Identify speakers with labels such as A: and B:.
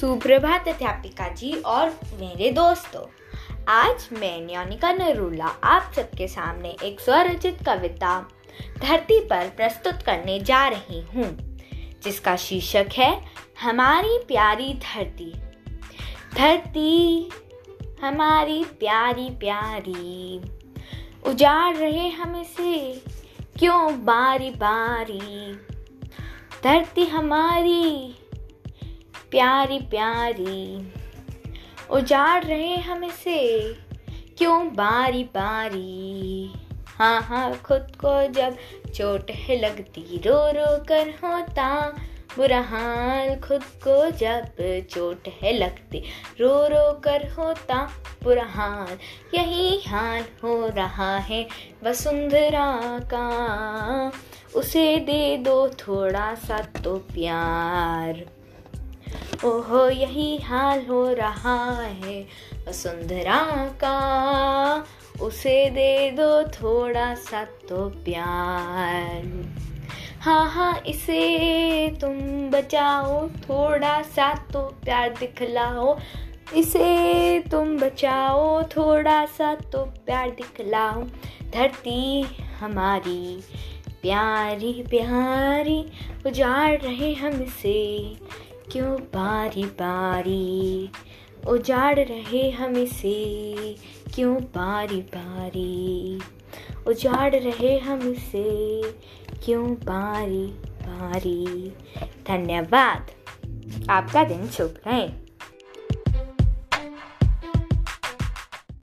A: सुप्रभात अध्यापिका जी और मेरे दोस्तों। आज मैं न्योनिका नरूला आप सबके सामने एक स्वरचित कविता धरती पर प्रस्तुत करने जा रही हूँ, जिसका शीर्षक है, हमारी प्यारी धरती। धरती, हमारी प्यारी प्यारी, उजाड़ रहे हम इसे, क्यों बारी बारी? धरती हमारी प्यारी प्यारी। उजाड़ रहे हम इसे, क्यों बारी बारी? हाँ हाँ खुद को जब चोट है लगती, रो रो कर होता। बुरा हाल खुद को जब चोट है लगती, रो रो कर होता। बुरा हाल, यही हाल हो रहा है, वसुंधरा का। उसे दे दो थोड़ा सा तो प्यार। ओहो, यही हाल हो रहा है। वसुंधरा का, उसे दे दो थोड़ा सा तो प्यार। हाँ हाँ इसे तुम बचाओ थोड़ा सा तो प्यार दिखलाओ। इसे तुम बचाओ थोड़ा सा तो प्यार दिखलाओ। धरती हमारी, प्यारी प्यारी, उजाड़ रहे हम इसे। क्यों बारी बारी उजाड़ रहे हम इसे? क्यों बारी बारी उजाड़ रहे हम इसे? क्यों बारी बारी? धन्यवाद। आपका दिन शुभ रहे।